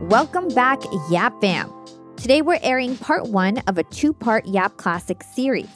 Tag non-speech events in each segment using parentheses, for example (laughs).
Welcome back, Yap Fam. Today we're airing part one of a two part Yap Classic series.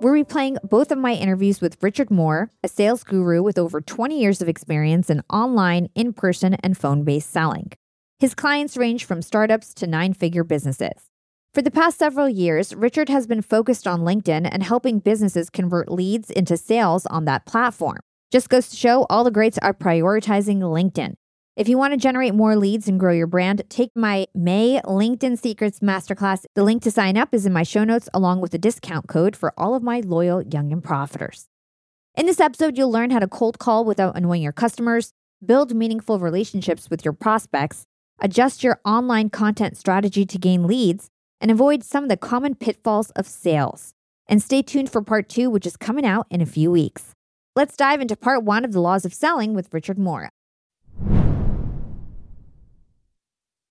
We're replaying both of my interviews with Richard Moore, a sales guru with over 20 years of experience in online, in person, and phone based selling. His clients range from startups to nine figure businesses. For the past several years, Richard has been focused on LinkedIn and helping businesses convert leads into sales on that platform. Just goes to show all the greats are prioritizing LinkedIn. If you want to generate more leads and grow your brand, take my May LinkedIn Secrets Masterclass. The link to sign up is in my show notes, along with a discount code for all of my loyal young and profiters. In this episode, you'll learn how to cold call without annoying your customers, build meaningful relationships with your prospects, adjust your online content strategy to gain leads, and avoid some of the common pitfalls of sales. And stay tuned for part two, which is coming out in a few weeks. Let's dive into part one of the laws of selling with Richard Moore.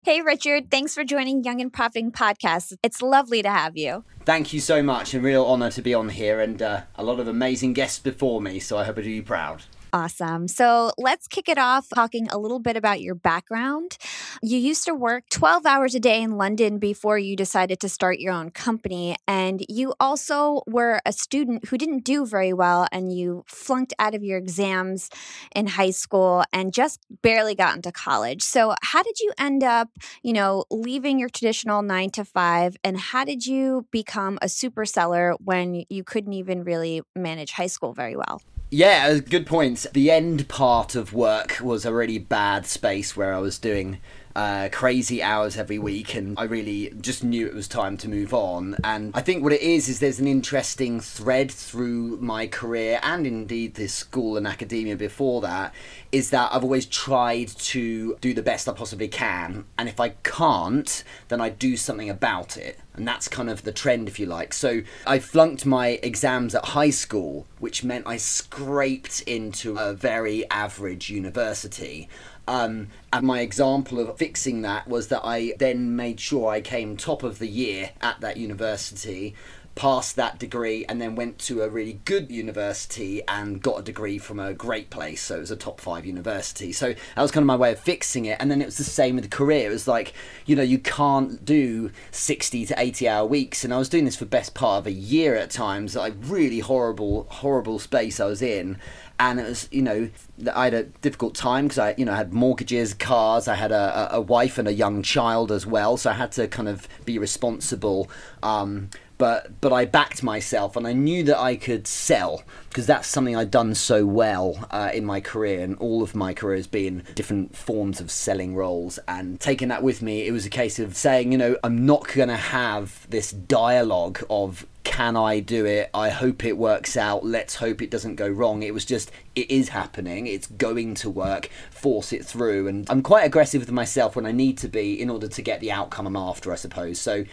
Hey, Richard. Thanks for joining Young and Profiting Podcast. It's lovely to have you. Thank you so much. A real honor to be on here and uh, a lot of amazing guests before me, so I hope I do you proud. Awesome. So let's kick it off talking a little bit about your background. You used to work 12 hours a day in London before you decided to start your own company. And you also were a student who didn't do very well and you flunked out of your exams in high school and just barely got into college. So, how did you end up, you know, leaving your traditional nine to five? And how did you become a super seller when you couldn't even really manage high school very well? Yeah, good points. The end part of work was a really bad space where I was doing uh, crazy hours every week, and I really just knew it was time to move on. And I think what it is is there's an interesting thread through my career and indeed this school and academia before that is that I've always tried to do the best I possibly can, and if I can't, then I do something about it. And that's kind of the trend, if you like. So I flunked my exams at high school, which meant I scraped into a very average university. Um, and my example of fixing that was that I then made sure I came top of the year at that university passed that degree and then went to a really good university and got a degree from a great place. So it was a top five university. So that was kind of my way of fixing it. And then it was the same with the career. It was like, you know, you can't do 60 to 80 hour weeks. And I was doing this for best part of a year at times, like really horrible, horrible space I was in and it was you know I had a difficult time because I you know had mortgages, cars, I had a, a wife and a young child as well, so I had to kind of be responsible. Um, but but I backed myself and I knew that I could sell because that's something I'd done so well uh, in my career and all of my career has been different forms of selling roles and taking that with me it was a case of saying you know I'm not going to have this dialogue of can I do it? I hope it works out. Let's hope it doesn't go wrong. It was just, it is happening. It's going to work. Force it through. And I'm quite aggressive with myself when I need to be in order to get the outcome I'm after, I suppose. So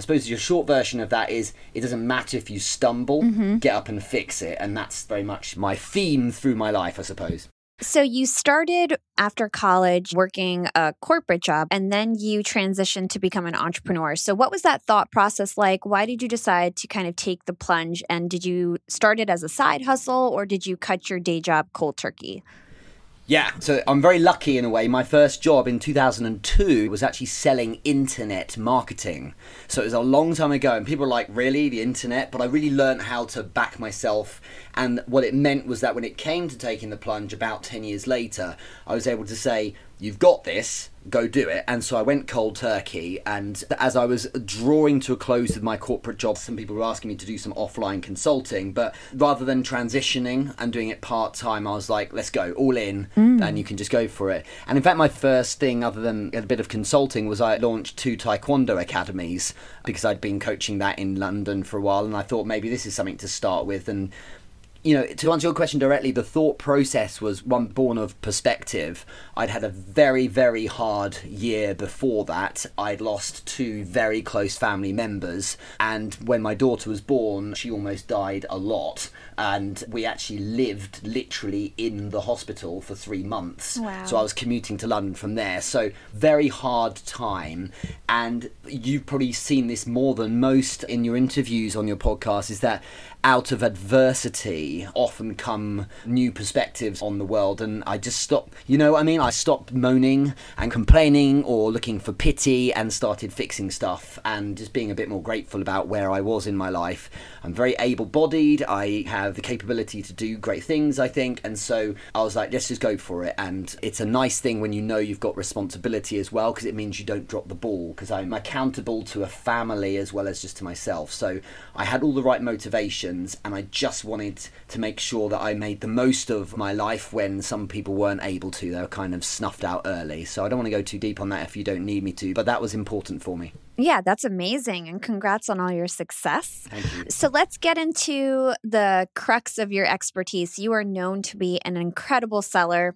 I suppose your short version of that is it doesn't matter if you stumble, mm-hmm. get up and fix it. And that's very much my theme through my life, I suppose. So you started after college working a corporate job and then you transitioned to become an entrepreneur. So what was that thought process like? Why did you decide to kind of take the plunge and did you start it as a side hustle or did you cut your day job cold turkey? Yeah, so I'm very lucky in a way. My first job in 2002 was actually selling internet marketing. So it was a long time ago, and people were like, really, the internet? But I really learned how to back myself. And what it meant was that when it came to taking the plunge about 10 years later, I was able to say, you've got this go do it and so i went cold turkey and as i was drawing to a close with my corporate job some people were asking me to do some offline consulting but rather than transitioning and doing it part-time i was like let's go all in mm. and you can just go for it and in fact my first thing other than a bit of consulting was i launched two taekwondo academies because i'd been coaching that in london for a while and i thought maybe this is something to start with and you know, to answer your question directly, the thought process was one born of perspective. I'd had a very, very hard year before that. I'd lost two very close family members, and when my daughter was born, she almost died a lot. And we actually lived literally in the hospital for three months. Wow. So I was commuting to London from there. So, very hard time. And you've probably seen this more than most in your interviews on your podcast is that out of adversity often come new perspectives on the world and i just stopped you know what i mean? I stopped moaning and complaining or looking for pity and started fixing stuff and just being a bit more grateful about where i was in my life. I'm very able-bodied. I have the capability to do great things i think and so i was like let's just go for it. And it's a nice thing when you know you've got responsibility as well because it means you don't drop the ball because i'm accountable to a family as well as just to myself. So i had all the right motivation and I just wanted to make sure that I made the most of my life when some people weren't able to. They were kind of snuffed out early. So I don't want to go too deep on that if you don't need me to, but that was important for me. Yeah, that's amazing. And congrats on all your success. Thank you. So let's get into the crux of your expertise. You are known to be an incredible seller.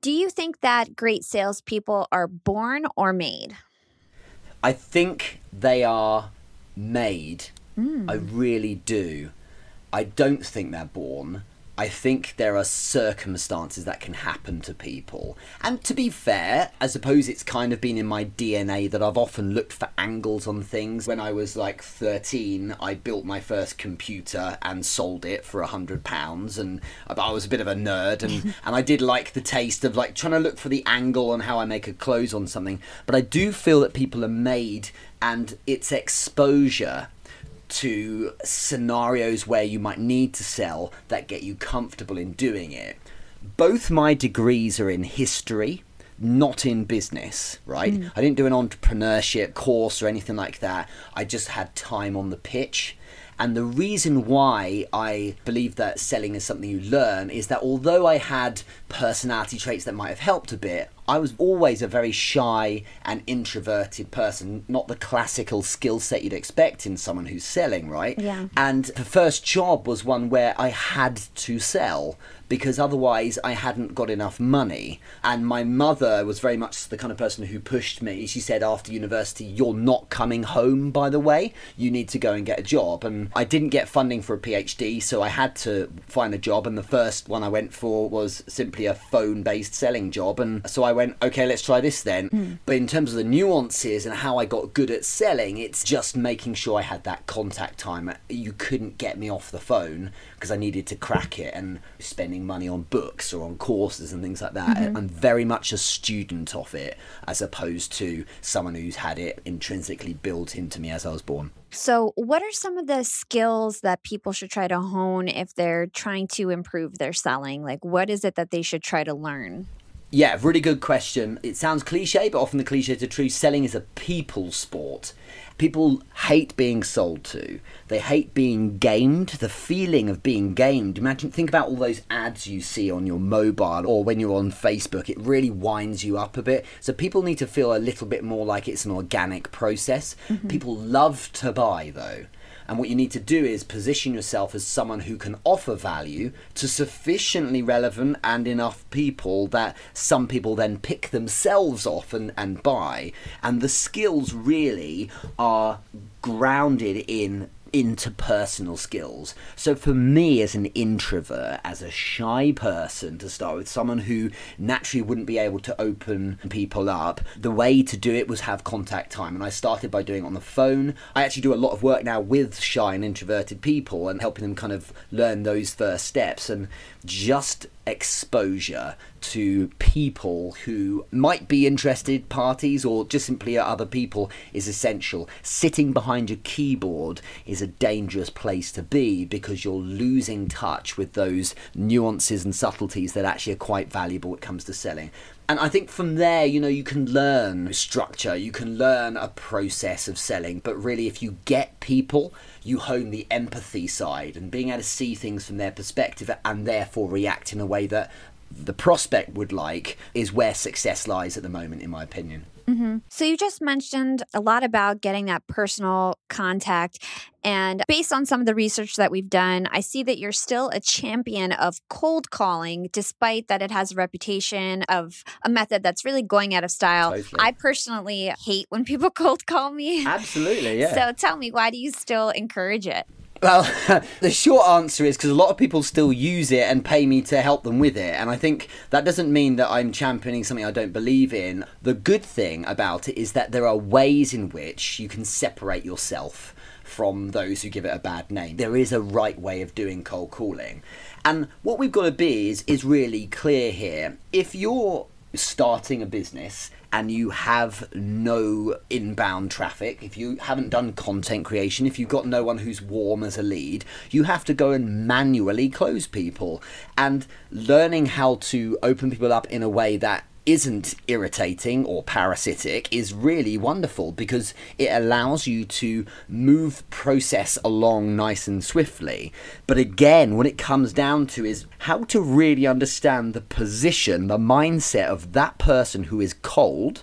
Do you think that great salespeople are born or made? I think they are made. I hmm. really do. I don't think they're born. I think there are circumstances that can happen to people. And to be fair, I suppose it's kind of been in my DNA that I've often looked for angles on things. When I was like 13, I built my first computer and sold it for a hundred pounds. And I was a bit of a nerd and, (laughs) and I did like the taste of like trying to look for the angle on how I make a close on something. But I do feel that people are made and it's exposure to scenarios where you might need to sell that get you comfortable in doing it. Both my degrees are in history, not in business, right? Hmm. I didn't do an entrepreneurship course or anything like that. I just had time on the pitch. And the reason why I believe that selling is something you learn is that although I had personality traits that might have helped a bit, I was always a very shy and introverted person, not the classical skill set you'd expect in someone who's selling, right? Yeah. And the first job was one where I had to sell because otherwise I hadn't got enough money. And my mother was very much the kind of person who pushed me. She said after university, You're not coming home, by the way. You need to go and get a job. And I didn't get funding for a PhD, so I had to find a job. And the first one I went for was simply a phone based selling job. And so I went, Okay, let's try this then. Hmm. But in terms of the nuances and how I got good at selling, it's just making sure I had that contact time. You couldn't get me off the phone because I needed to crack it and spending money on books or on courses and things like that. Mm-hmm. I'm very much a student of it as opposed to someone who's had it intrinsically built into me as I was born. So, what are some of the skills that people should try to hone if they're trying to improve their selling? Like, what is it that they should try to learn? Yeah, really good question. It sounds cliche, but often the cliches are true. Selling is a people sport. People hate being sold to. They hate being gamed. The feeling of being gamed. Imagine, think about all those ads you see on your mobile or when you're on Facebook. It really winds you up a bit. So people need to feel a little bit more like it's an organic process. Mm-hmm. People love to buy though. And what you need to do is position yourself as someone who can offer value to sufficiently relevant and enough people that some people then pick themselves off and, and buy. And the skills really are grounded in interpersonal skills. So for me as an introvert, as a shy person to start with, someone who naturally wouldn't be able to open people up, the way to do it was have contact time. And I started by doing it on the phone. I actually do a lot of work now with shy and introverted people and helping them kind of learn those first steps and just exposure to people who might be interested parties or just simply other people is essential. Sitting behind your keyboard is a dangerous place to be because you're losing touch with those nuances and subtleties that actually are quite valuable when it comes to selling. And I think from there, you know, you can learn structure, you can learn a process of selling, but really, if you get people, you hone the empathy side and being able to see things from their perspective and therefore react in a way that the prospect would like is where success lies at the moment, in my opinion. Mm-hmm. So, you just mentioned a lot about getting that personal contact. And based on some of the research that we've done, I see that you're still a champion of cold calling, despite that it has a reputation of a method that's really going out of style. Totally. I personally hate when people (laughs) cold call me. Absolutely, yeah. So tell me, why do you still encourage it? Well, (laughs) the short answer is because a lot of people still use it and pay me to help them with it. And I think that doesn't mean that I'm championing something I don't believe in. The good thing about it is that there are ways in which you can separate yourself from those who give it a bad name. There is a right way of doing cold calling. And what we've got to be is, is really clear here. If you're starting a business and you have no inbound traffic, if you haven't done content creation, if you've got no one who's warm as a lead, you have to go and manually close people. And learning how to open people up in a way that isn't irritating or parasitic is really wonderful because it allows you to move process along nice and swiftly. But again what it comes down to is how to really understand the position the mindset of that person who is cold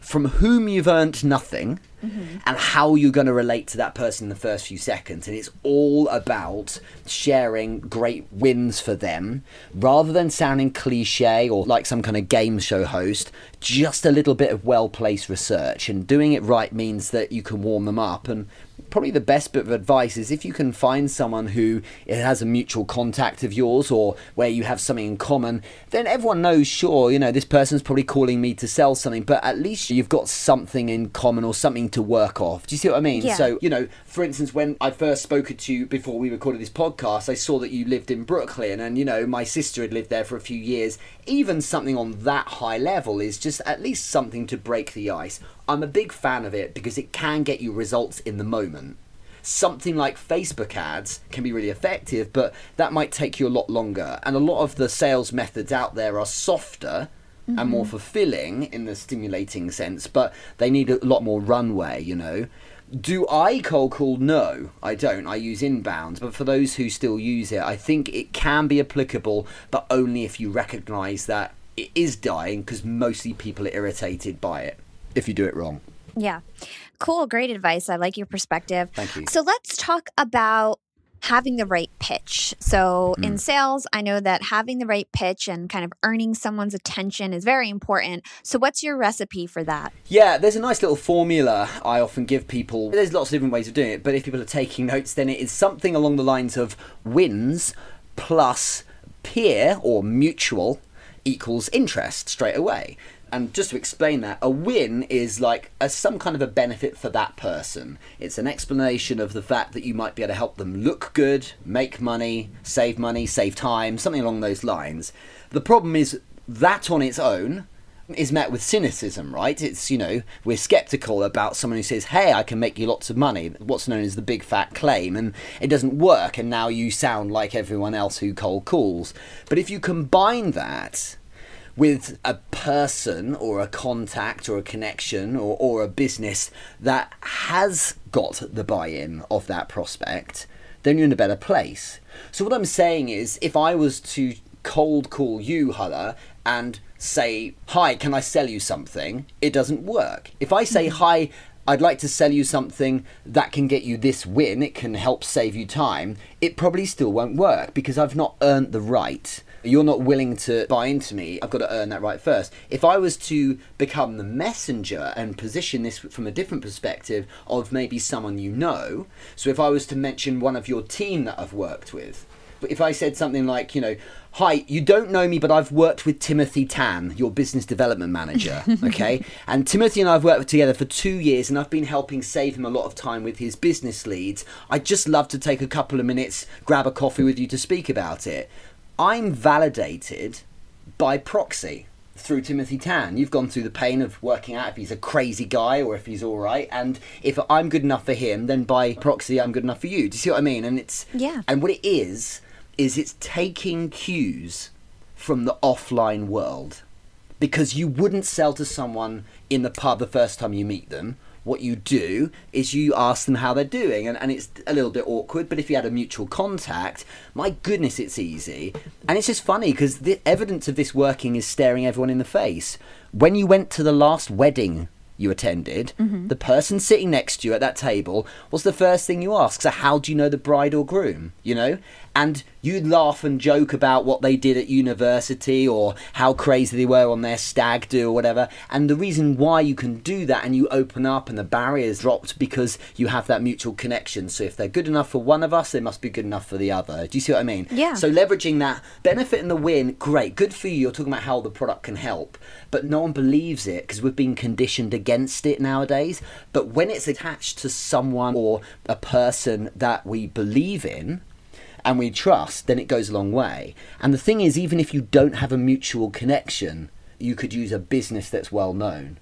from whom you've earned nothing mm-hmm. and how you're going to relate to that person in the first few seconds. And it's all about sharing great wins for them rather than sounding cliche or like some kind of game show host. Just a little bit of well placed research and doing it right means that you can warm them up and probably the best bit of advice is if you can find someone who has a mutual contact of yours or where you have something in common, then everyone knows, sure, you know, this person's probably calling me to sell something, but at least you've got something in common or something to work off. Do you see what I mean? Yeah. So, you know, for instance, when I first spoke to you before we recorded this podcast, I saw that you lived in Brooklyn and, you know, my sister had lived there for a few years. Even something on that high level is just at least something to break the ice. I'm a big fan of it because it can get you results in the moment. Something like Facebook ads can be really effective, but that might take you a lot longer. And a lot of the sales methods out there are softer mm-hmm. and more fulfilling in the stimulating sense, but they need a lot more runway, you know. Do I cold call? No, I don't. I use inbounds. But for those who still use it, I think it can be applicable, but only if you recognize that it is dying because mostly people are irritated by it if you do it wrong. Yeah. Cool. Great advice. I like your perspective. Thank you. So let's talk about having the right pitch. So mm. in sales, I know that having the right pitch and kind of earning someone's attention is very important. So what's your recipe for that? Yeah, there's a nice little formula I often give people. There's lots of different ways of doing it, but if people are taking notes, then it is something along the lines of wins plus peer or mutual equals interest straight away and just to explain that, a win is like a, some kind of a benefit for that person. It's an explanation of the fact that you might be able to help them look good, make money, save money, save time, something along those lines. The problem is that on its own is met with cynicism, right? It's, you know, we're skeptical about someone who says, hey, I can make you lots of money, what's known as the big fat claim, and it doesn't work, and now you sound like everyone else who cold calls. But if you combine that with a person or a contact or a connection or, or a business that has got the buy in of that prospect, then you're in a better place. So, what I'm saying is, if I was to cold call you, Hala, and say, Hi, can I sell you something? It doesn't work. If I say, mm-hmm. Hi, I'd like to sell you something that can get you this win, it can help save you time, it probably still won't work because I've not earned the right you're not willing to buy into me, I've got to earn that right first. If I was to become the messenger and position this from a different perspective of maybe someone you know, so if I was to mention one of your team that I've worked with, if I said something like, you know, hi, you don't know me, but I've worked with Timothy Tan, your business development manager, (laughs) okay? and Timothy and I have worked together for two years, and I've been helping save him a lot of time with his business leads. I'd just love to take a couple of minutes, grab a coffee with you to speak about it. I'm validated by proxy through Timothy Tan. You've gone through the pain of working out if he's a crazy guy or if he's all right. And if I'm good enough for him, then by proxy, I'm good enough for you. Do you see what I mean? And it's yeah. And what it is is it's taking cues from the offline world because you wouldn't sell to someone in the pub the first time you meet them what you do is you ask them how they're doing and, and it's a little bit awkward but if you had a mutual contact my goodness it's easy and it's just funny because the evidence of this working is staring everyone in the face when you went to the last wedding you attended, mm-hmm. the person sitting next to you at that table was the first thing you ask. So, how do you know the bride or groom? You know? And you'd laugh and joke about what they did at university or how crazy they were on their stag do or whatever. And the reason why you can do that and you open up and the barriers dropped because you have that mutual connection. So if they're good enough for one of us, they must be good enough for the other. Do you see what I mean? Yeah. So leveraging that benefit and the win, great, good for you. You're talking about how the product can help, but no one believes it because we've been conditioned against it nowadays. But when it's attached to someone or a person that we believe in, and we trust, then it goes a long way. And the thing is, even if you don't have a mutual connection, you could use a business that's well known.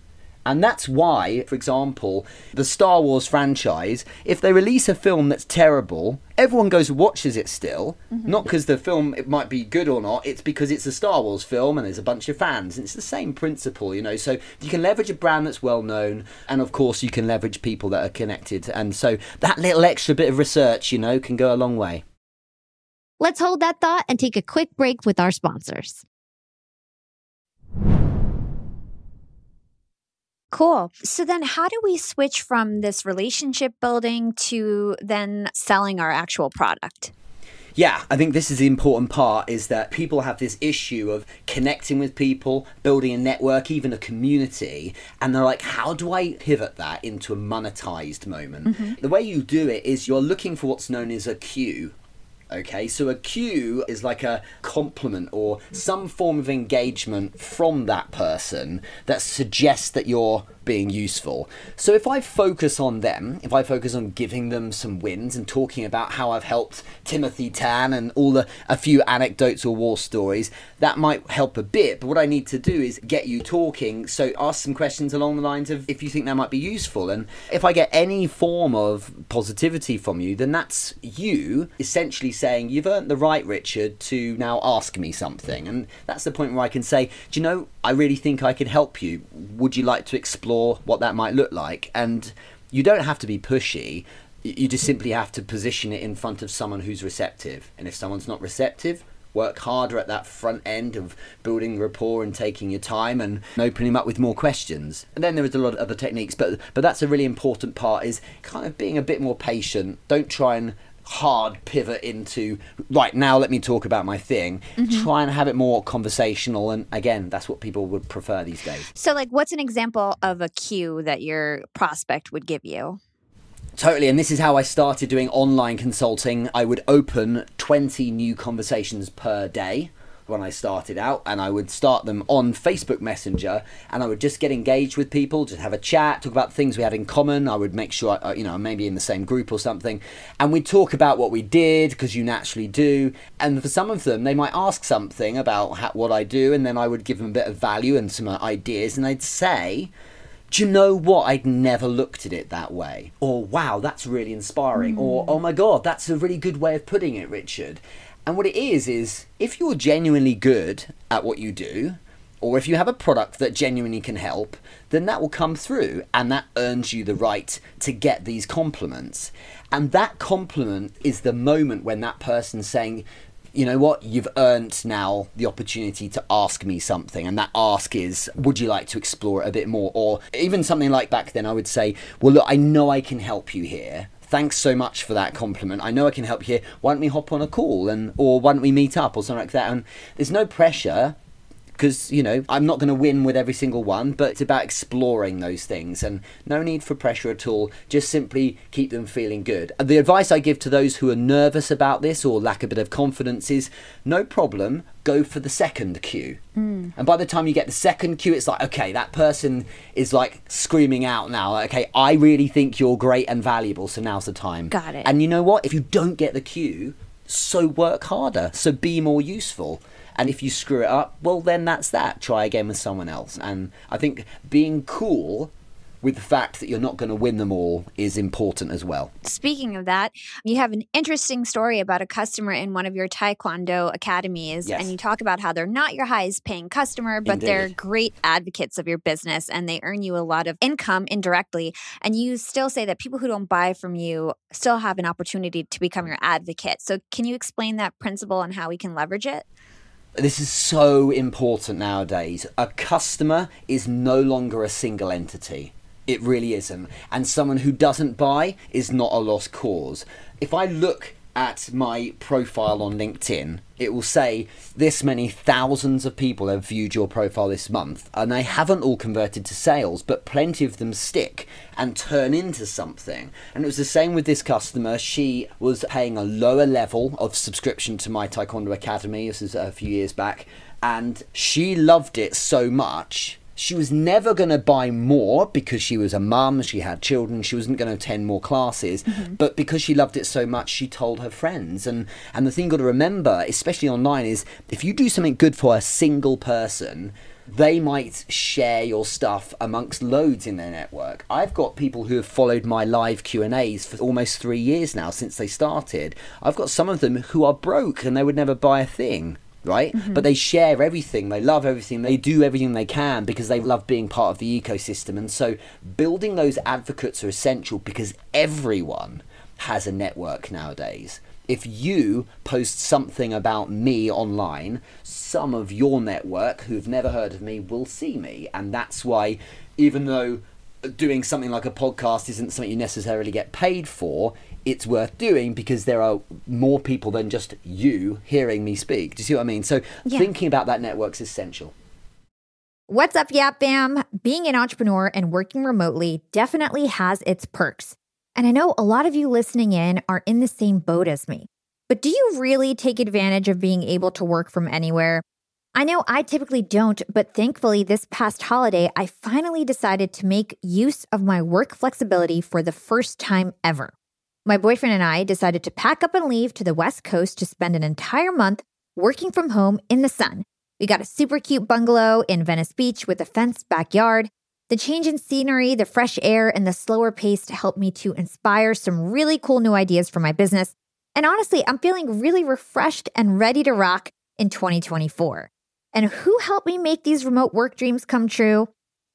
And that's why, for example, the Star Wars franchise, if they release a film that's terrible, everyone goes and watches it still. Mm-hmm. Not because the film it might be good or not, it's because it's a Star Wars film and there's a bunch of fans. And it's the same principle, you know. So you can leverage a brand that's well known, and of course, you can leverage people that are connected. And so that little extra bit of research, you know, can go a long way. Let's hold that thought and take a quick break with our sponsors. Cool. So then how do we switch from this relationship building to then selling our actual product? Yeah, I think this is the important part is that people have this issue of connecting with people, building a network, even a community, and they're like, how do I pivot that into a monetized moment? Mm-hmm. The way you do it is you're looking for what's known as a cue. Okay, so a cue is like a compliment or some form of engagement from that person that suggests that you're being useful. So if I focus on them, if I focus on giving them some wins and talking about how I've helped Timothy Tan and all the a few anecdotes or war stories, that might help a bit. But what I need to do is get you talking. So ask some questions along the lines of if you think that might be useful. And if I get any form of positivity from you, then that's you essentially saying you've earned the right, Richard, to now ask me something. And that's the point where I can say, do you know, I really think I could help you. Would you like to explore what that might look like? And you don't have to be pushy. You just simply have to position it in front of someone who's receptive. And if someone's not receptive, work harder at that front end of building rapport and taking your time and opening up with more questions. And then there is a lot of other techniques, but but that's a really important part is kind of being a bit more patient. Don't try and hard pivot into right now let me talk about my thing mm-hmm. try and have it more conversational and again that's what people would prefer these days So like what's an example of a cue that your prospect would give you? Totally, and this is how I started doing online consulting. I would open 20 new conversations per day when I started out, and I would start them on Facebook Messenger, and I would just get engaged with people, just have a chat, talk about things we had in common. I would make sure, I, you know, maybe in the same group or something, and we'd talk about what we did because you naturally do. And for some of them, they might ask something about how, what I do, and then I would give them a bit of value and some uh, ideas, and they'd say, do you know what? I'd never looked at it that way. Or, wow, that's really inspiring. Or, oh my God, that's a really good way of putting it, Richard. And what it is, is if you're genuinely good at what you do, or if you have a product that genuinely can help, then that will come through and that earns you the right to get these compliments. And that compliment is the moment when that person's saying, you know what, you've earned now the opportunity to ask me something. And that ask is, would you like to explore it a bit more? Or even something like back then, I would say, well, look, I know I can help you here. Thanks so much for that compliment. I know I can help you here. Why don't we hop on a call and or why don't we meet up or something like that? And there's no pressure because you know I'm not going to win with every single one, but it's about exploring those things and no need for pressure at all. Just simply keep them feeling good. And the advice I give to those who are nervous about this or lack a bit of confidence is no problem. Go for the second cue, mm. and by the time you get the second cue, it's like okay, that person is like screaming out now. Okay, I really think you're great and valuable, so now's the time. Got it. And you know what? If you don't get the cue, so work harder. So be more useful. And if you screw it up, well, then that's that. Try again with someone else. And I think being cool with the fact that you're not going to win them all is important as well. Speaking of that, you have an interesting story about a customer in one of your Taekwondo academies. Yes. And you talk about how they're not your highest paying customer, but they're great advocates of your business and they earn you a lot of income indirectly. And you still say that people who don't buy from you still have an opportunity to become your advocate. So, can you explain that principle and how we can leverage it? This is so important nowadays. A customer is no longer a single entity. It really isn't. And someone who doesn't buy is not a lost cause. If I look at my profile on LinkedIn, it will say this many thousands of people have viewed your profile this month, and they haven't all converted to sales, but plenty of them stick and turn into something. And it was the same with this customer. She was paying a lower level of subscription to my Taekwondo Academy. This is a few years back, and she loved it so much she was never going to buy more because she was a mum, she had children, she wasn't going to attend more classes. Mm-hmm. But because she loved it so much, she told her friends. And, and the thing you've got to remember, especially online, is if you do something good for a single person, they might share your stuff amongst loads in their network. I've got people who have followed my live Q&As for almost 3 years now since they started. I've got some of them who are broke and they would never buy a thing right? Mm-hmm. But they share everything, they love everything, they do everything they can because they love being part of the ecosystem. And so building those advocates are essential because everyone has a network nowadays. If you post something about me online, some of your network who've never heard of me will see me. And that's why, even though doing something like a podcast isn't something you necessarily get paid for, it's worth doing because there are more people than just you hearing me speak. Do you see what I mean? So yeah. thinking about that network is essential. What's up, Yap Fam? Being an entrepreneur and working remotely definitely has its perks. And I know a lot of you listening in are in the same boat as me. But do you really take advantage of being able to work from anywhere? I know I typically don't, but thankfully, this past holiday, I finally decided to make use of my work flexibility for the first time ever. My boyfriend and I decided to pack up and leave to the West Coast to spend an entire month working from home in the sun. We got a super cute bungalow in Venice Beach with a fenced backyard. The change in scenery, the fresh air, and the slower pace helped me to inspire some really cool new ideas for my business. And honestly, I'm feeling really refreshed and ready to rock in 2024. And who helped me make these remote work dreams come true?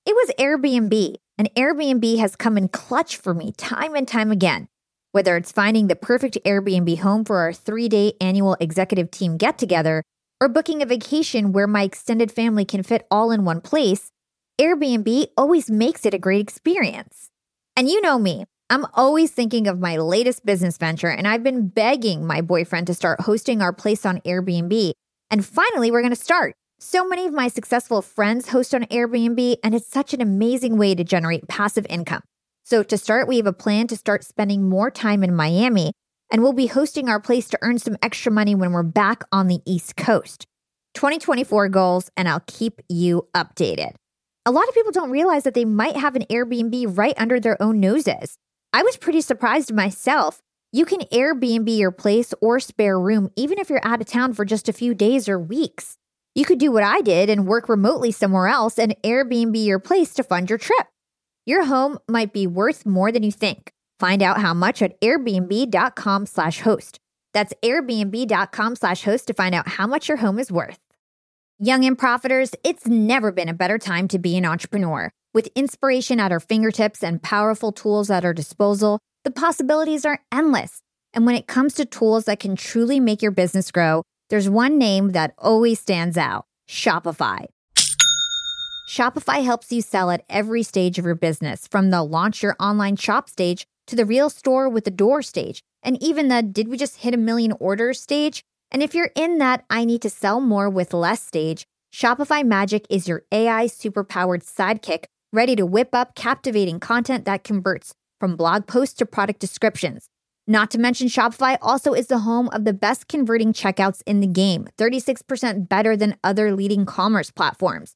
It was Airbnb. And Airbnb has come in clutch for me time and time again. Whether it's finding the perfect Airbnb home for our three day annual executive team get together, or booking a vacation where my extended family can fit all in one place, Airbnb always makes it a great experience. And you know me, I'm always thinking of my latest business venture, and I've been begging my boyfriend to start hosting our place on Airbnb. And finally, we're to start. So many of my successful friends host on Airbnb, and it's such an amazing way to generate passive income. So, to start, we have a plan to start spending more time in Miami, and we'll be hosting our place to earn some extra money when we're back on the East Coast. 2024 goals, and I'll keep you updated. A lot of people don't realize that they might have an Airbnb right under their own noses. I was pretty surprised myself. You can Airbnb your place or spare room even if you're out of town for just a few days or weeks. You could do what I did and work remotely somewhere else and Airbnb your place to fund your trip. Your home might be worth more than you think. Find out how much at airbnb.com slash host. That's airbnb.com slash host to find out how much your home is worth. Young and profiters, it's never been a better time to be an entrepreneur. With inspiration at our fingertips and powerful tools at our disposal, the possibilities are endless. And when it comes to tools that can truly make your business grow, there's one name that always stands out Shopify. Shopify helps you sell at every stage of your business, from the launch your online shop stage to the real store with the door stage, and even the did we just hit a million orders stage? And if you're in that I need to sell more with less stage, Shopify Magic is your AI superpowered sidekick ready to whip up captivating content that converts from blog posts to product descriptions. Not to mention, Shopify also is the home of the best converting checkouts in the game, 36% better than other leading commerce platforms.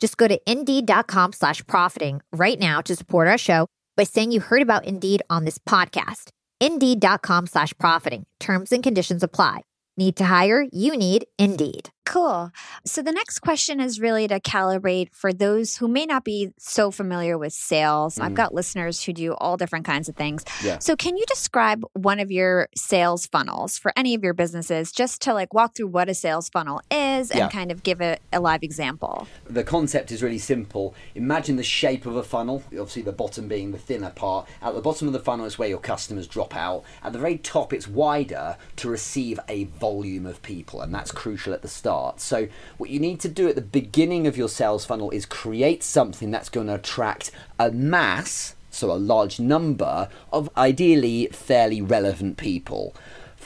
Just go to indeed.com slash profiting right now to support our show by saying you heard about Indeed on this podcast. Indeed.com slash profiting. Terms and conditions apply. Need to hire? You need Indeed. Cool. So the next question is really to calibrate for those who may not be so familiar with sales. Mm. I've got listeners who do all different kinds of things. Yeah. So can you describe one of your sales funnels for any of your businesses just to like walk through what a sales funnel is and yeah. kind of give it a live example? The concept is really simple. Imagine the shape of a funnel, obviously the bottom being the thinner part. At the bottom of the funnel is where your customers drop out. At the very top it's wider to receive a volume of people and that's crucial at the start. So, what you need to do at the beginning of your sales funnel is create something that's going to attract a mass, so a large number of ideally fairly relevant people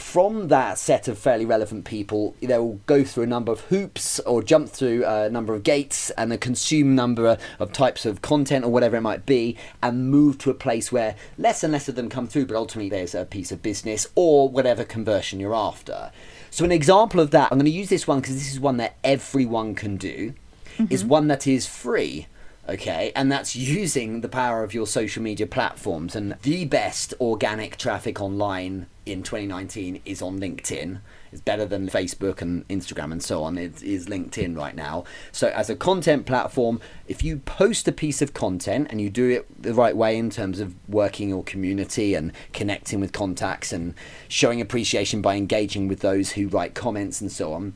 from that set of fairly relevant people, they'll go through a number of hoops or jump through a number of gates and a consume number of types of content or whatever it might be, and move to a place where less and less of them come through, but ultimately there's a piece of business or whatever conversion you're after. So, an example of that, I'm going to use this one because this is one that everyone can do, mm-hmm. is one that is free okay? And that's using the power of your social media platforms. And the best organic traffic online in 2019 is on linkedin it's better than facebook and instagram and so on it is linkedin right now so as a content platform if you post a piece of content and you do it the right way in terms of working your community and connecting with contacts and showing appreciation by engaging with those who write comments and so on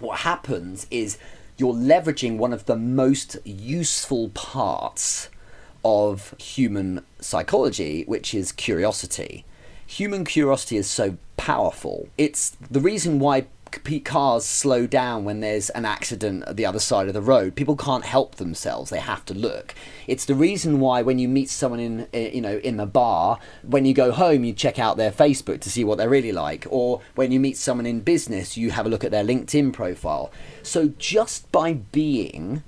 what happens is you're leveraging one of the most useful parts of human psychology, which is curiosity. Human curiosity is so powerful. It's the reason why cars slow down when there's an accident at the other side of the road. People can't help themselves; they have to look. It's the reason why when you meet someone in, eh, you know, in the bar, when you go home, you check out their Facebook to see what they're really like, or when you meet someone in business, you have a look at their LinkedIn profile. So just by being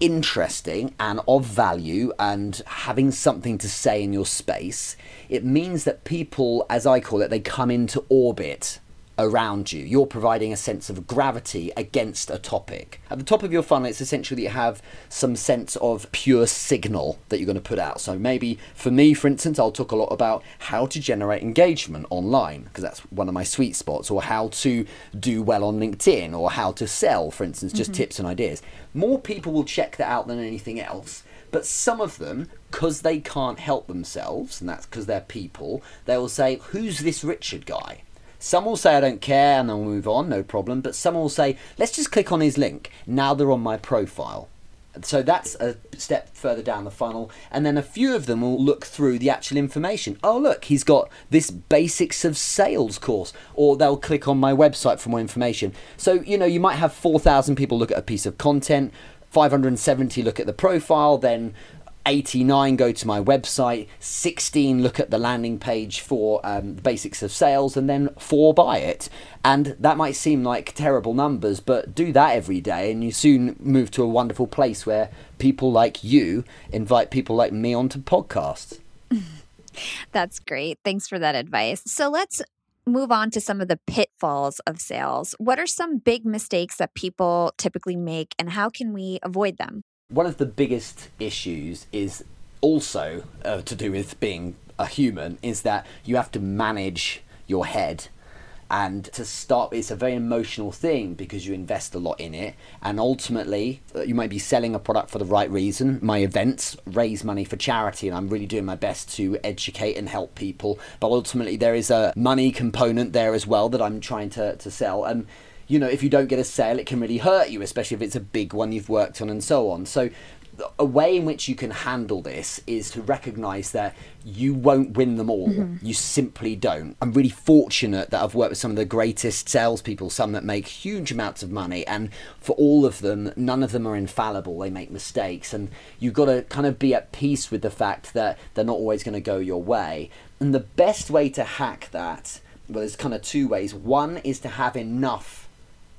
interesting and of value and having something to say in your space, it means that people, as I call it, they come into orbit around you. You're providing a sense of gravity against a topic. At the top of your funnel, it's essentially that you have some sense of pure signal that you're going to put out. So maybe for me, for instance, I'll talk a lot about how to generate engagement online because that's one of my sweet spots, or how to do well on LinkedIn, or how to sell, for instance, just mm-hmm. tips and ideas. More people will check that out than anything else. But some of them, because they can't help themselves, and that's because they're people, they will say, Who's this Richard guy? Some will say I don't care and they'll move on, no problem. But some will say, let's just click on his link. Now they're on my profile. So that's a step further down the funnel. And then a few of them will look through the actual information. Oh, look, he's got this basics of sales course. Or they'll click on my website for more information. So, you know, you might have 4,000 people look at a piece of content, 570 look at the profile, then 89 go to my website 16 look at the landing page for um, the basics of sales and then 4 buy it. And that might seem like terrible numbers but do that every day and you soon move to a wonderful place where people like you invite people like me onto podcasts. (laughs) That's great. Thanks for that advice. So let's move on to some of the pitfalls of sales. What are some big mistakes that people typically make and how can we avoid them one of the biggest issues is also uh, to do with being a human is that you have to manage your head. And to start it's a very emotional thing because you invest a lot in it. And ultimately uh, you might be selling a product for the right reason. My events raise money for charity and i'm really doing my best to educate and help people. But ultimately there is a money component there as well that i'm trying to, to sell. And you know, if you don't get a sale, it can really hurt you, especially if it's a big one you've worked on and so on. So, a way in which you can handle this is to recognize that you won't win them all. Mm-hmm. You simply don't. I'm really fortunate that I've worked with some of the greatest salespeople, some that make huge amounts of money, and for all of them, none of them are infallible. They make mistakes, and you've got to kind of be at peace with the fact that they're not always going to go your way. And the best way to hack that, well, there's kind of two ways. One is to have enough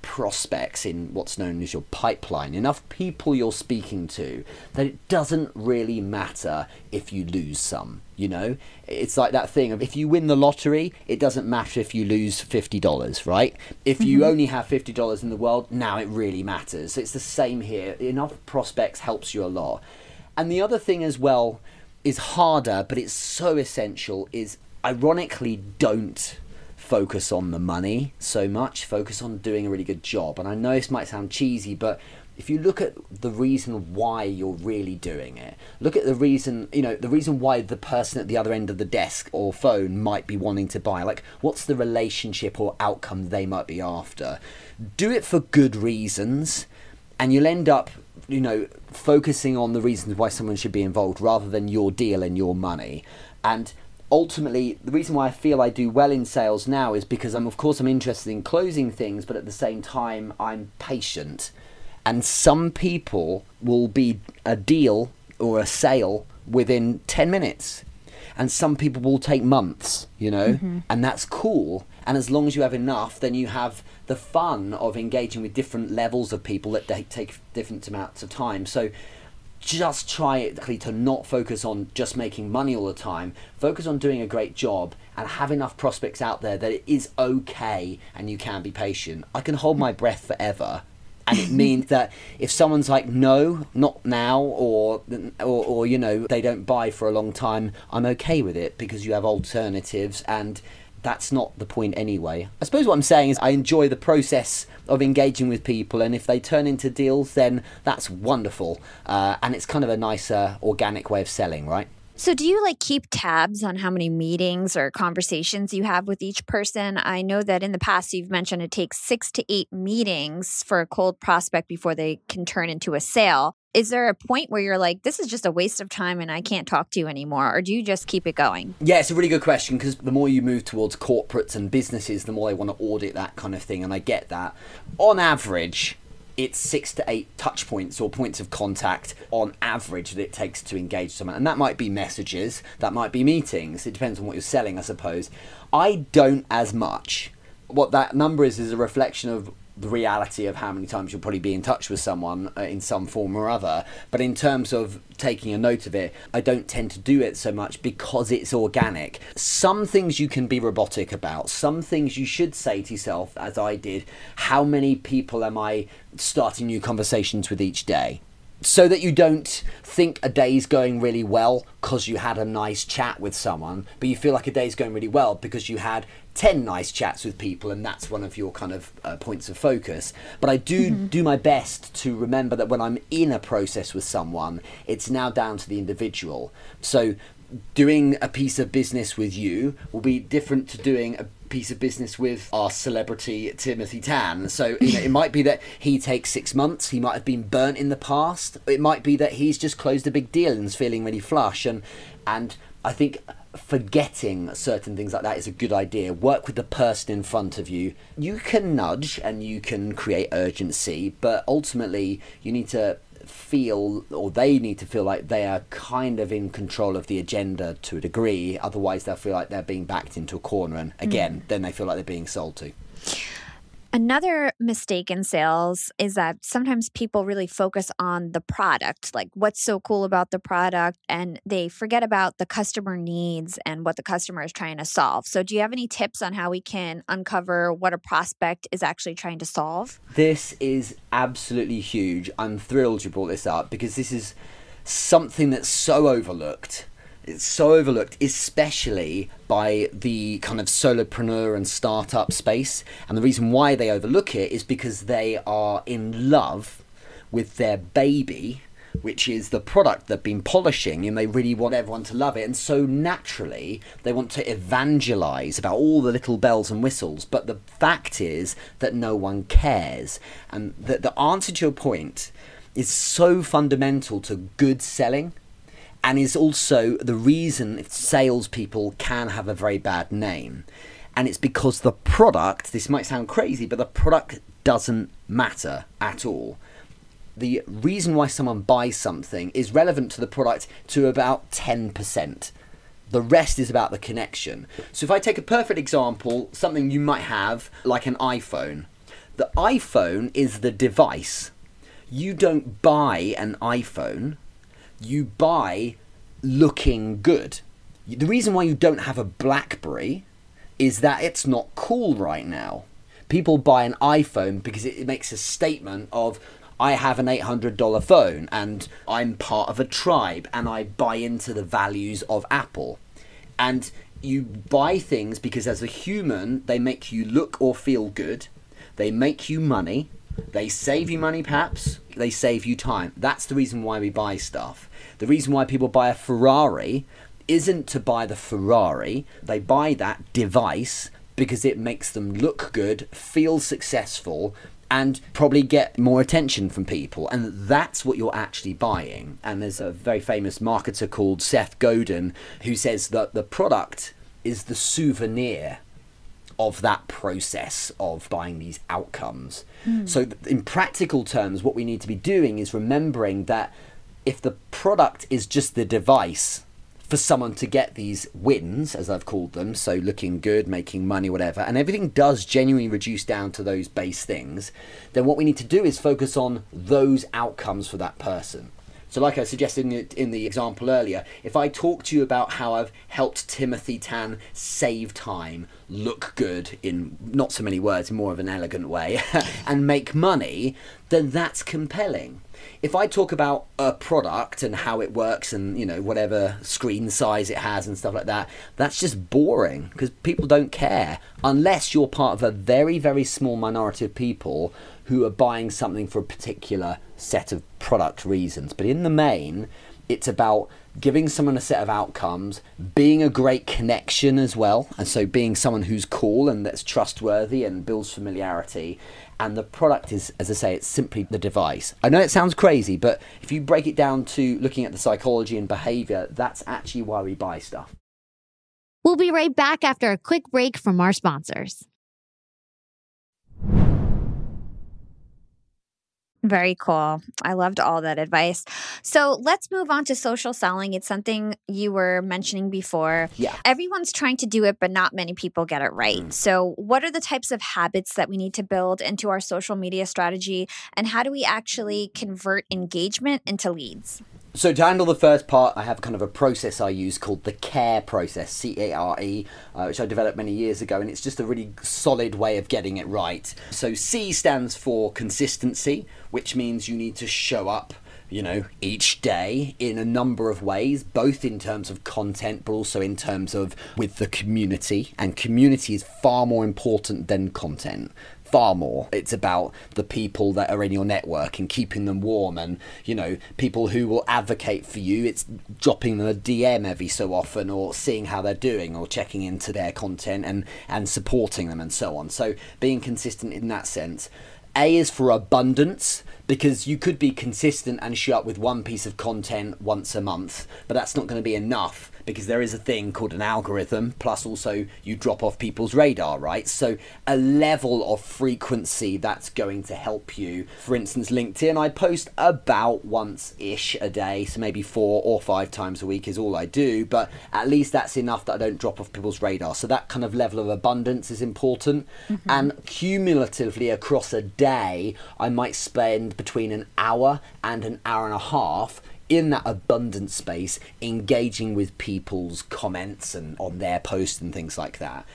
prospects in what's known as your pipeline, enough people you're speaking to, that it doesn't really matter if you lose some. You know, it's like that thing of if you win the lottery, it doesn't matter if you lose $50, right? If you mm-hmm. only have $50 in the world, now it really matters. So it's the same here. Enough prospects helps you a lot. And the other thing as well is harder, but it's so essential, is ironically don't focus on the money so much, focus on doing a really good job. And I know this might sound cheesy, but if you look at the reason why you're really doing it, look at the reason, you know, the reason why the person at the other end of the desk or phone might be wanting to buy, like what's the relationship or outcome they might be after. Do it for good reasons, and you'll end up, you know, focusing on the reasons why someone should be involved rather than your deal and your money. And ultimately the reason why I feel I do well in sales now is because I'm of course I'm interested in closing things but at the same time I'm patient. And some people will be a deal or a sale within 10 minutes. And some people will take months you know? Mm-hmm. and that's cool. And as long as you have enough then you have the fun of engaging with different levels of people that take different amounts of time. So just try to not focus on just making money all the time. Focus on doing a great job and have enough prospects out there that it is okay and you can be patient. I can hold my breath forever. And it (laughs) means that if someone's like, no, not now, or, or, or, you know, they don't buy for a long time, I'm okay with it because you have alternatives and that's not the point anyway. I suppose what I'm saying is I enjoy the process of engaging with people, and if they turn into deals, then that's wonderful. Uh, and it's kind of a nicer, organic way of selling, right? So, do you like keep tabs on how many meetings or conversations you have with each person? I know that in the past you've mentioned it takes six to eight meetings for a cold prospect before they can turn into a sale. Is there a point where you're like, this is just a waste of time and I can't talk to you anymore? Or do you just keep it going? Yeah, it's a really good question because the more you move towards corporates and businesses, the more they want to audit that kind of thing. And I get that. On average, it's six to eight touch points or points of contact on average that it takes to engage someone. And that might be messages, that might be meetings. It depends on what you're selling, I suppose. I don't as much. What that number is is a reflection of the reality of how many times you'll probably be in touch with someone uh, in some form or other. But in terms of taking a note of it, I don't tend to do it so much because it's organic. Some things you can be robotic about, some things you should say to yourself, as I did, how many people am I starting new conversations with each day? So that you don't think a day's going really well because you had a nice chat with someone, but you feel like a day's going really well because you had 10 nice chats with people and that's one of your kind of uh, points of focus. But I do mm-hmm. do my best to remember that when I'm in a process with someone, it's now down to the individual. So doing a piece of business with you will be different to doing a piece of business with our celebrity Timothy Tan. So you know, it might be that he takes six months. He might have been burnt in the past. It might be that he's just closed a big deal and is feeling really flush. And and I think forgetting certain things like that is a good idea. Work with the person in front of you. You can nudge and you can create urgency, but ultimately you need to feel or they need to feel like they are kind of in control of the agenda to a degree otherwise they'll feel like they're being backed into a corner and again mm. then they feel like they're being sold to Another mistake in sales is that sometimes people really focus on the product, like what's so cool about the product, and they forget about the customer needs and what the customer is trying to solve. So, do you have any tips on how we can uncover what a prospect is actually trying to solve? This is absolutely huge. I'm thrilled you brought this up because this is something that's so overlooked it's so overlooked, especially by the kind of solopreneur and startup space. And the reason why they overlook it is because they are in love with their baby, which is the product they've been polishing, and they really want everyone to love it. And so naturally, they want to evangelize about all the little bells and whistles. But the fact is that no one cares. And the, the answer to your point is so fundamental to good selling and is also the reason salespeople can have a very bad name. And it's because the product, this might sound crazy, but the product doesn't matter at all. The reason why someone buys something is relevant to the product to about 10%. The rest is about the connection. So if I take a perfect example, something you might have, like an iPhone. The iPhone is the device. You don't buy an iPhone you buy looking good. The reason why you don't have a Blackberry is that it's not cool right now. People buy an iPhone because it makes a statement of, I have an $800 phone and I'm part of a tribe and I buy into the values of Apple. And you buy things because as a human, they make you look or feel good, they make you money, they save you money perhaps, they save you time. That's the reason why we buy stuff. The reason why people buy a Ferrari isn't to buy the Ferrari, they buy that device because it makes them look good, feel successful, and probably get more attention from people. And that's what you're actually buying. And there's a very famous marketer called Seth Godin who says that the product is the souvenir of that process of buying these outcomes. Mm. So, in practical terms, what we need to be doing is remembering that if the product is just the device for someone to get these wins, as I've called them, so looking good, making money, whatever, and everything does genuinely reduce down to those base things, then what we need to do is focus on those outcomes for that person. So, like I suggested in the, example earlier, if I talk to you about how I've helped Timothy Tan save time, look good in not so many words, in more of an elegant way, (laughs) and make money, then that's compelling. If I talk about a product and how it works and, you know, whatever screen size it has and stuff like that, that's just boring because people don't care unless you're part of a very, very small minority of people who are buying something for a particular set of product reasons. But in the main, it's about giving someone a set of outcomes, being a great connection as well, and so being someone who's cool and that's trustworthy and builds familiarity. And the product is, as I say, it's simply the device. I know it sounds crazy, but if you break it down to looking at the psychology and behavior, that's actually why we buy stuff. We'll be right back after a quick break from our sponsors. Very cool. I loved all that advice. So let's move on to social selling. It's something you were mentioning before. Yeah. Everyone's trying to do it, but not many people get it right. Mm. So, what are the types of habits that we need to build into our social media strategy? And how do we actually convert engagement into leads? So to handle the first part, I have kind of a process I use called the CARE process, C-A-R-E, uh, which I developed many years ago, and it's just a really solid way of getting it right. So C stands for consistency, which means you need to show up you know, each day in a number of ways, both in terms of content, but also in terms of with the community. And community is far more important than content far more. It's about the people that are in your network and keeping them warm and, you know, people who will advocate for you. It's dropping them a DM every so often or seeing how they're doing or checking into their content and, and supporting them and so on. So being consistent in that sense. A is for abundance because you could be consistent and show up with one piece of content once a month, but that's not going to be enough because there is a thing called an algorithm, plus also you drop off people's radar, right? So a level of frequency that's going to help you. For instance, LinkedIn, I post about once ish a day, so maybe four or five times a week is all I do, but at least that's enough that I don't drop off people's radar. So that kind of level of abundance is important. Mm-hmm. And cumulatively across a day, I might spend between an hour and an hour and a half in that abundant space, engaging with people's comments and on their posts and things like that.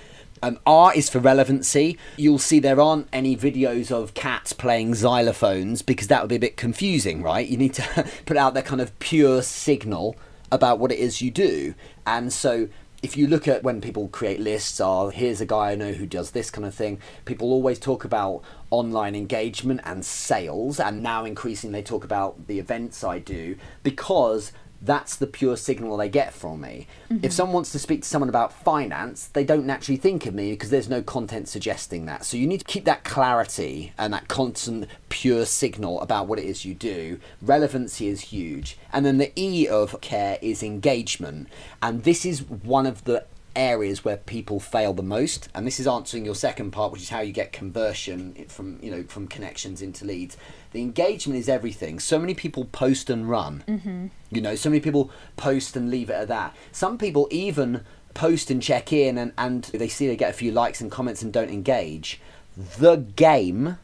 Um, R is for relevancy. You'll see there aren't any videos of cats playing xylophones because that would be a bit confusing, right? You need to (laughs) put out that kind of pure signal about what it is you do. And so if you look at when people create lists, oh, here's a guy I know who does this kind of thing, people always talk about online engagement and sales, and now increasingly they talk about the events I do because that's the pure signal they get from me. Mm-hmm. If someone wants to speak to someone about finance, they don't naturally think of me because there's no content suggesting that. So you need to keep that clarity and that constant pure signal about what it is you do. Relevancy is huge. And then the E of care is engagement. And this is one of the areas where people fail the most and this is answering your second part which is how you get conversion from you know from connections into leads the engagement is everything. So many people post and run. Mm-hmm. You know, so many people post and leave it at that. Some people even post and check in and, and they see they get a few likes and comments and don't engage. The game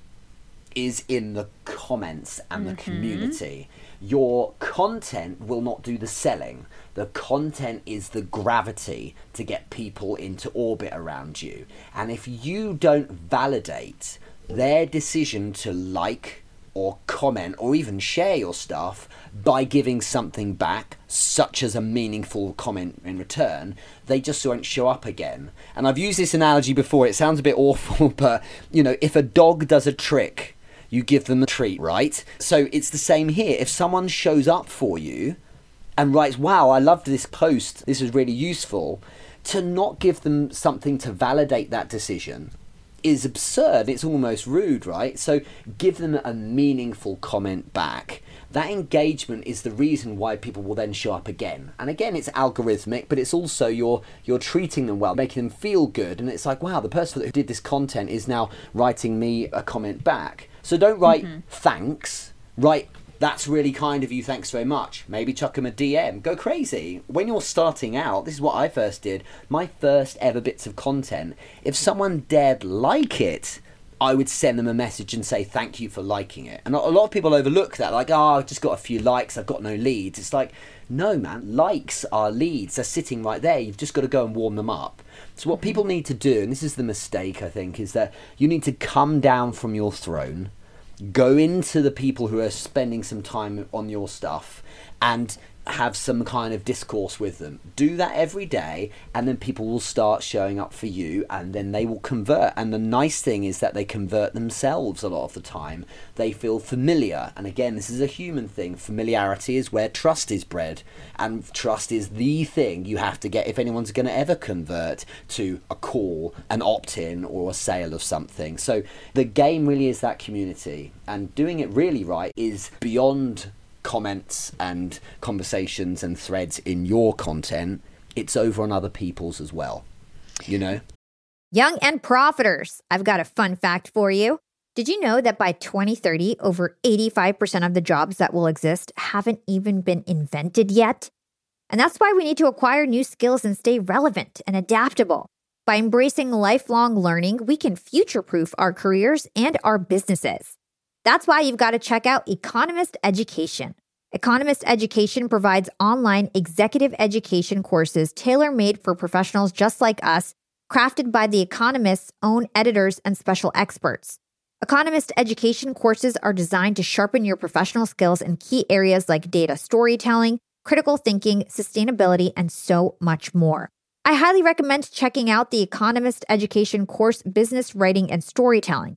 is in the comments and mm-hmm. the community. Your content will not do the selling. The content is the gravity to get people into orbit around you. And if you don't validate their decision to like, or comment or even share your stuff by giving something back, such as a meaningful comment in return, they just won't show up again. And I've used this analogy before, it sounds a bit (laughs) awful, but you know, if a dog does a trick, you give them a treat, right? So it's the same here. If someone shows up for you and writes, Wow, I loved this post, this was really useful, to not give them something to validate that decision is absurd. It's almost rude, right? So give them a meaningful comment back. That engagement is the reason why people will then show up again. And again, it's algorithmic, but it's also you're you're treating them well, making them feel good. And it's like, wow, the person who did this content is now writing me a comment back. So don't write mm-hmm. thanks. Write that's really kind of you, thanks very much. Maybe chuck them a DM. Go crazy. When you're starting out, this is what I first did. My first ever bits of content, if someone dared like it, I would send them a message and say thank you for liking it. And a lot of people overlook that, like, oh, I've just got a few likes, I've got no leads. It's like, no, man, likes are leads. They're sitting right there. You've just got to go and warm them up. So, what people need to do, and this is the mistake, I think, is that you need to come down from your throne go into the people who are spending some time on your stuff and have some kind of discourse with them. Do that every day, and then people will start showing up for you, and then they will convert. And the nice thing is that they convert themselves a lot of the time. They feel familiar. And again, this is a human thing. Familiarity is where trust is bred, and trust is the thing you have to get if anyone's going to ever convert to a call, an opt in, or a sale of something. So the game really is that community, and doing it really right is beyond comments and conversations and threads in your content, it's over on other people's as well. You know? Young and profiters, I've got a fun fact for you. Did you know that by 2030, over 85% of the jobs that will exist haven't even been invented yet? And that's why we need to acquire new skills and stay relevant and adaptable. By embracing lifelong learning, we can future proof our careers and our businesses. That's why you've got to check out Economist Education. Economist Education provides online executive education courses tailor made for professionals just like us, crafted by The Economist's own editors and special experts. Economist education courses are designed to sharpen your professional skills in key areas like data storytelling, critical thinking, sustainability, and so much more. I highly recommend checking out the Economist Education course Business Writing and Storytelling.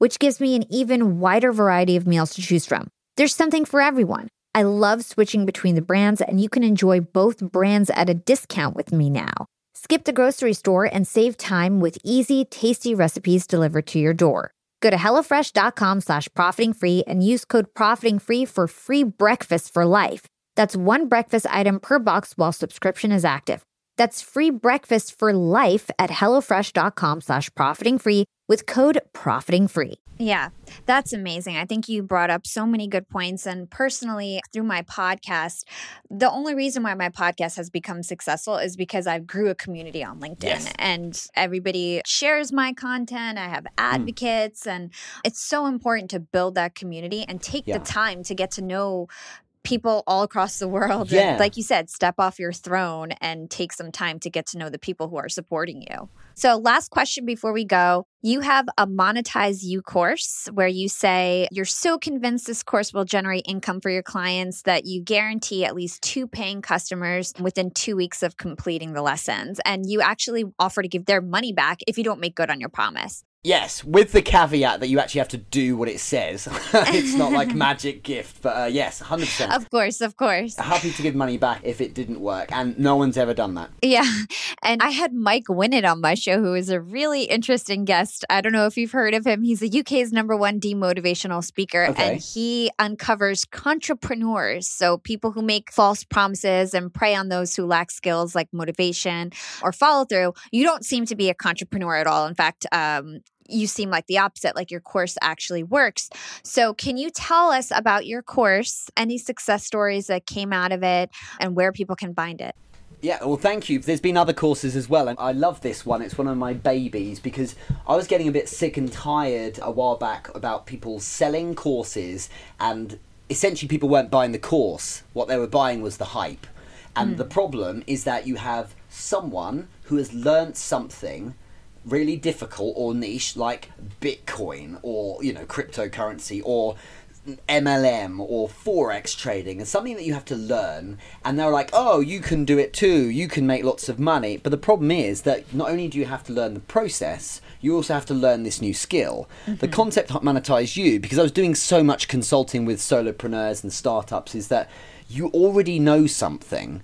which gives me an even wider variety of meals to choose from. There's something for everyone. I love switching between the brands, and you can enjoy both brands at a discount with me now. Skip the grocery store and save time with easy, tasty recipes delivered to your door. Go to HelloFresh.com slash profiting free and use code profiting free for free breakfast for life. That's one breakfast item per box while subscription is active. That's free breakfast for life at HelloFresh.com slash profiting free with code profiting free. Yeah, that's amazing. I think you brought up so many good points. And personally, through my podcast, the only reason why my podcast has become successful is because I grew a community on LinkedIn yes. and everybody shares my content. I have hmm. advocates, mm. and it's so important to build that community and take yeah. the time to get to know people all across the world. Yeah. And like you said, step off your throne and take some time to get to know the people who are supporting you. So, last question before we go. You have a monetize you course where you say you're so convinced this course will generate income for your clients that you guarantee at least two paying customers within two weeks of completing the lessons. And you actually offer to give their money back if you don't make good on your promise. Yes, with the caveat that you actually have to do what it says. (laughs) it's not like (laughs) magic gift, but uh, yes, 100%. Of course, of course. Happy to give money back if it didn't work, and no one's ever done that. Yeah. (laughs) And I had Mike Winnet on my show, who is a really interesting guest. I don't know if you've heard of him. He's the UK's number one demotivational speaker, okay. and he uncovers contrepreneurs. So people who make false promises and prey on those who lack skills like motivation or follow through. You don't seem to be a contrepreneur at all. In fact, um, you seem like the opposite, like your course actually works. So, can you tell us about your course, any success stories that came out of it, and where people can find it? Yeah, well, thank you. There's been other courses as well, and I love this one. It's one of my babies because I was getting a bit sick and tired a while back about people selling courses, and essentially people weren't buying the course. What they were buying was the hype. And mm. the problem is that you have someone who has learnt something really difficult or niche like Bitcoin or you know cryptocurrency or MLM or forex trading and something that you have to learn. And they're like oh you can do it too. You can make lots of money. But the problem is that not only do you have to learn the process you also have to learn this new skill. Mm-hmm. the concept of monetize you because I was doing so much consulting with solopreneurs and startups is that you already know something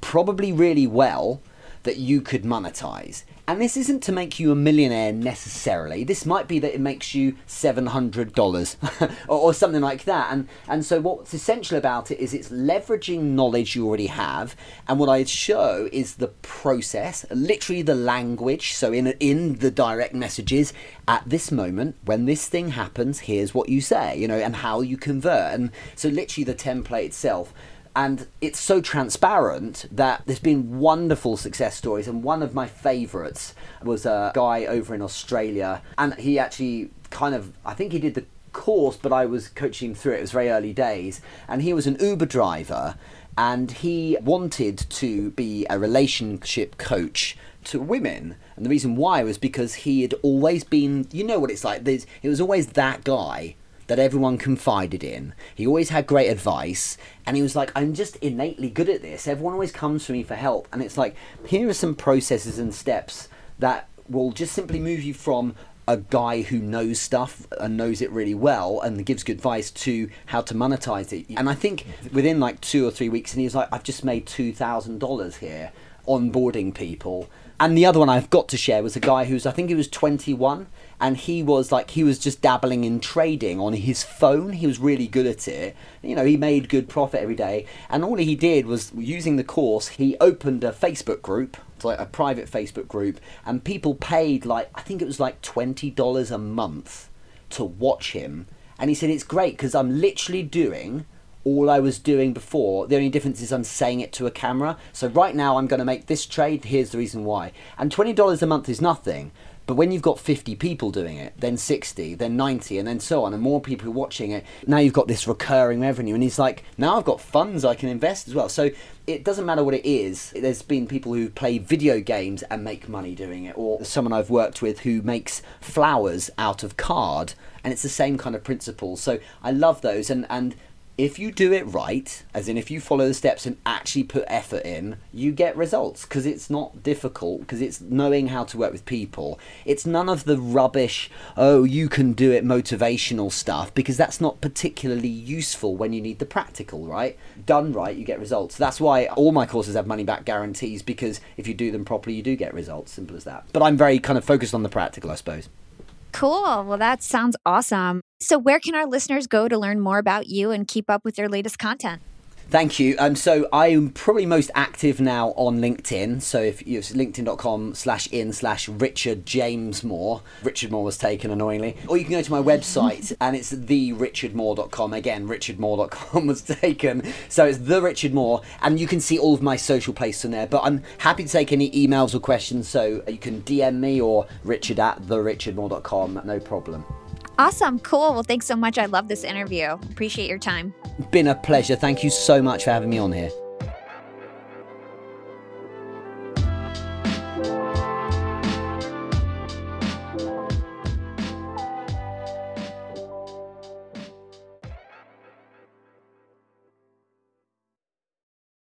probably really well that you could monetize and this isn't to make you a millionaire necessarily. This might be that it makes you $700 (laughs) or, or, something like that. And, and so, what's essential about it is it's leveraging knowledge you already have. And what I show is the process, literally the language. So, in, in the direct messages, at this moment, when this thing happens, here's what you say, you know, and how you convert. And so, literally, the template itself And it's so transparent that there's been wonderful success stories. And one of my favourites was a guy over in Australia. And he actually kind of, I think he did the course, but I was coaching through it. It was very early days. And he was an Uber driver and he wanted to be a relationship coach to women. And the reason why was because he had always been, you know what it's like, there's, it was always that guy that everyone confided in. He always had great advice, and he was like, I'm just innately good at this. Everyone always comes to me for help. And it's like, here are some processes and steps that will just simply move you from a guy who knows stuff and knows it really well and gives good advice to how to monetize it. And I think within like two or three weeks, and he was like, I've just made $2,000 here onboarding people. And the other one I've got to share was a guy who's, I think he was 21 and he was like he was just dabbling in trading on his phone he was really good at it you know he made good profit every day and all he did was using the course he opened a facebook group like a private facebook group and people paid like i think it was like $20 a month to watch him and he said it's great because i'm literally doing all I was doing before. The only difference is I'm saying it to a camera. So right now I'm going to make this trade. Here's the reason why. And $20 a month is nothing. But when you've got 50 people doing it, then 60, then 90, and then so on, and more people watching it, now you've got this recurring revenue. And he's like, now I've got funds I can invest as well. So it doesn't matter what it is. There's been people who play video games and make money doing it, or someone I've worked with who makes flowers out of card, and it's the same kind of principle. So I love those, and and if you do it right, as in if you follow the steps and actually put effort in, you get results because it's not difficult because it's knowing how to work with people. It's none of the rubbish, oh, you can do it motivational stuff because that's not particularly useful when you need the practical, right? Done right, you get results. That's why all my courses have money back guarantees because if you do them properly, you do get results. Simple as that. But I'm very kind of focused on the practical, I suppose. Cool. Well, that sounds awesome. So, where can our listeners go to learn more about you and keep up with your latest content? Thank you. Um, so I'm probably most active now on LinkedIn. So if you it's linkedin.com slash in slash Richard James Moore. Richard Moore was taken annoyingly. Or you can go to my website (laughs) and it's the Again, richardmoore.com (laughs) was taken. So it's the Richard Moore and you can see all of my social places in there. But I'm happy to take any emails or questions. So you can DM me or richard at the No problem. Awesome. Cool. Well, thanks so much. I love this interview. Appreciate your time. Been a pleasure. Thank you so much for having me on here.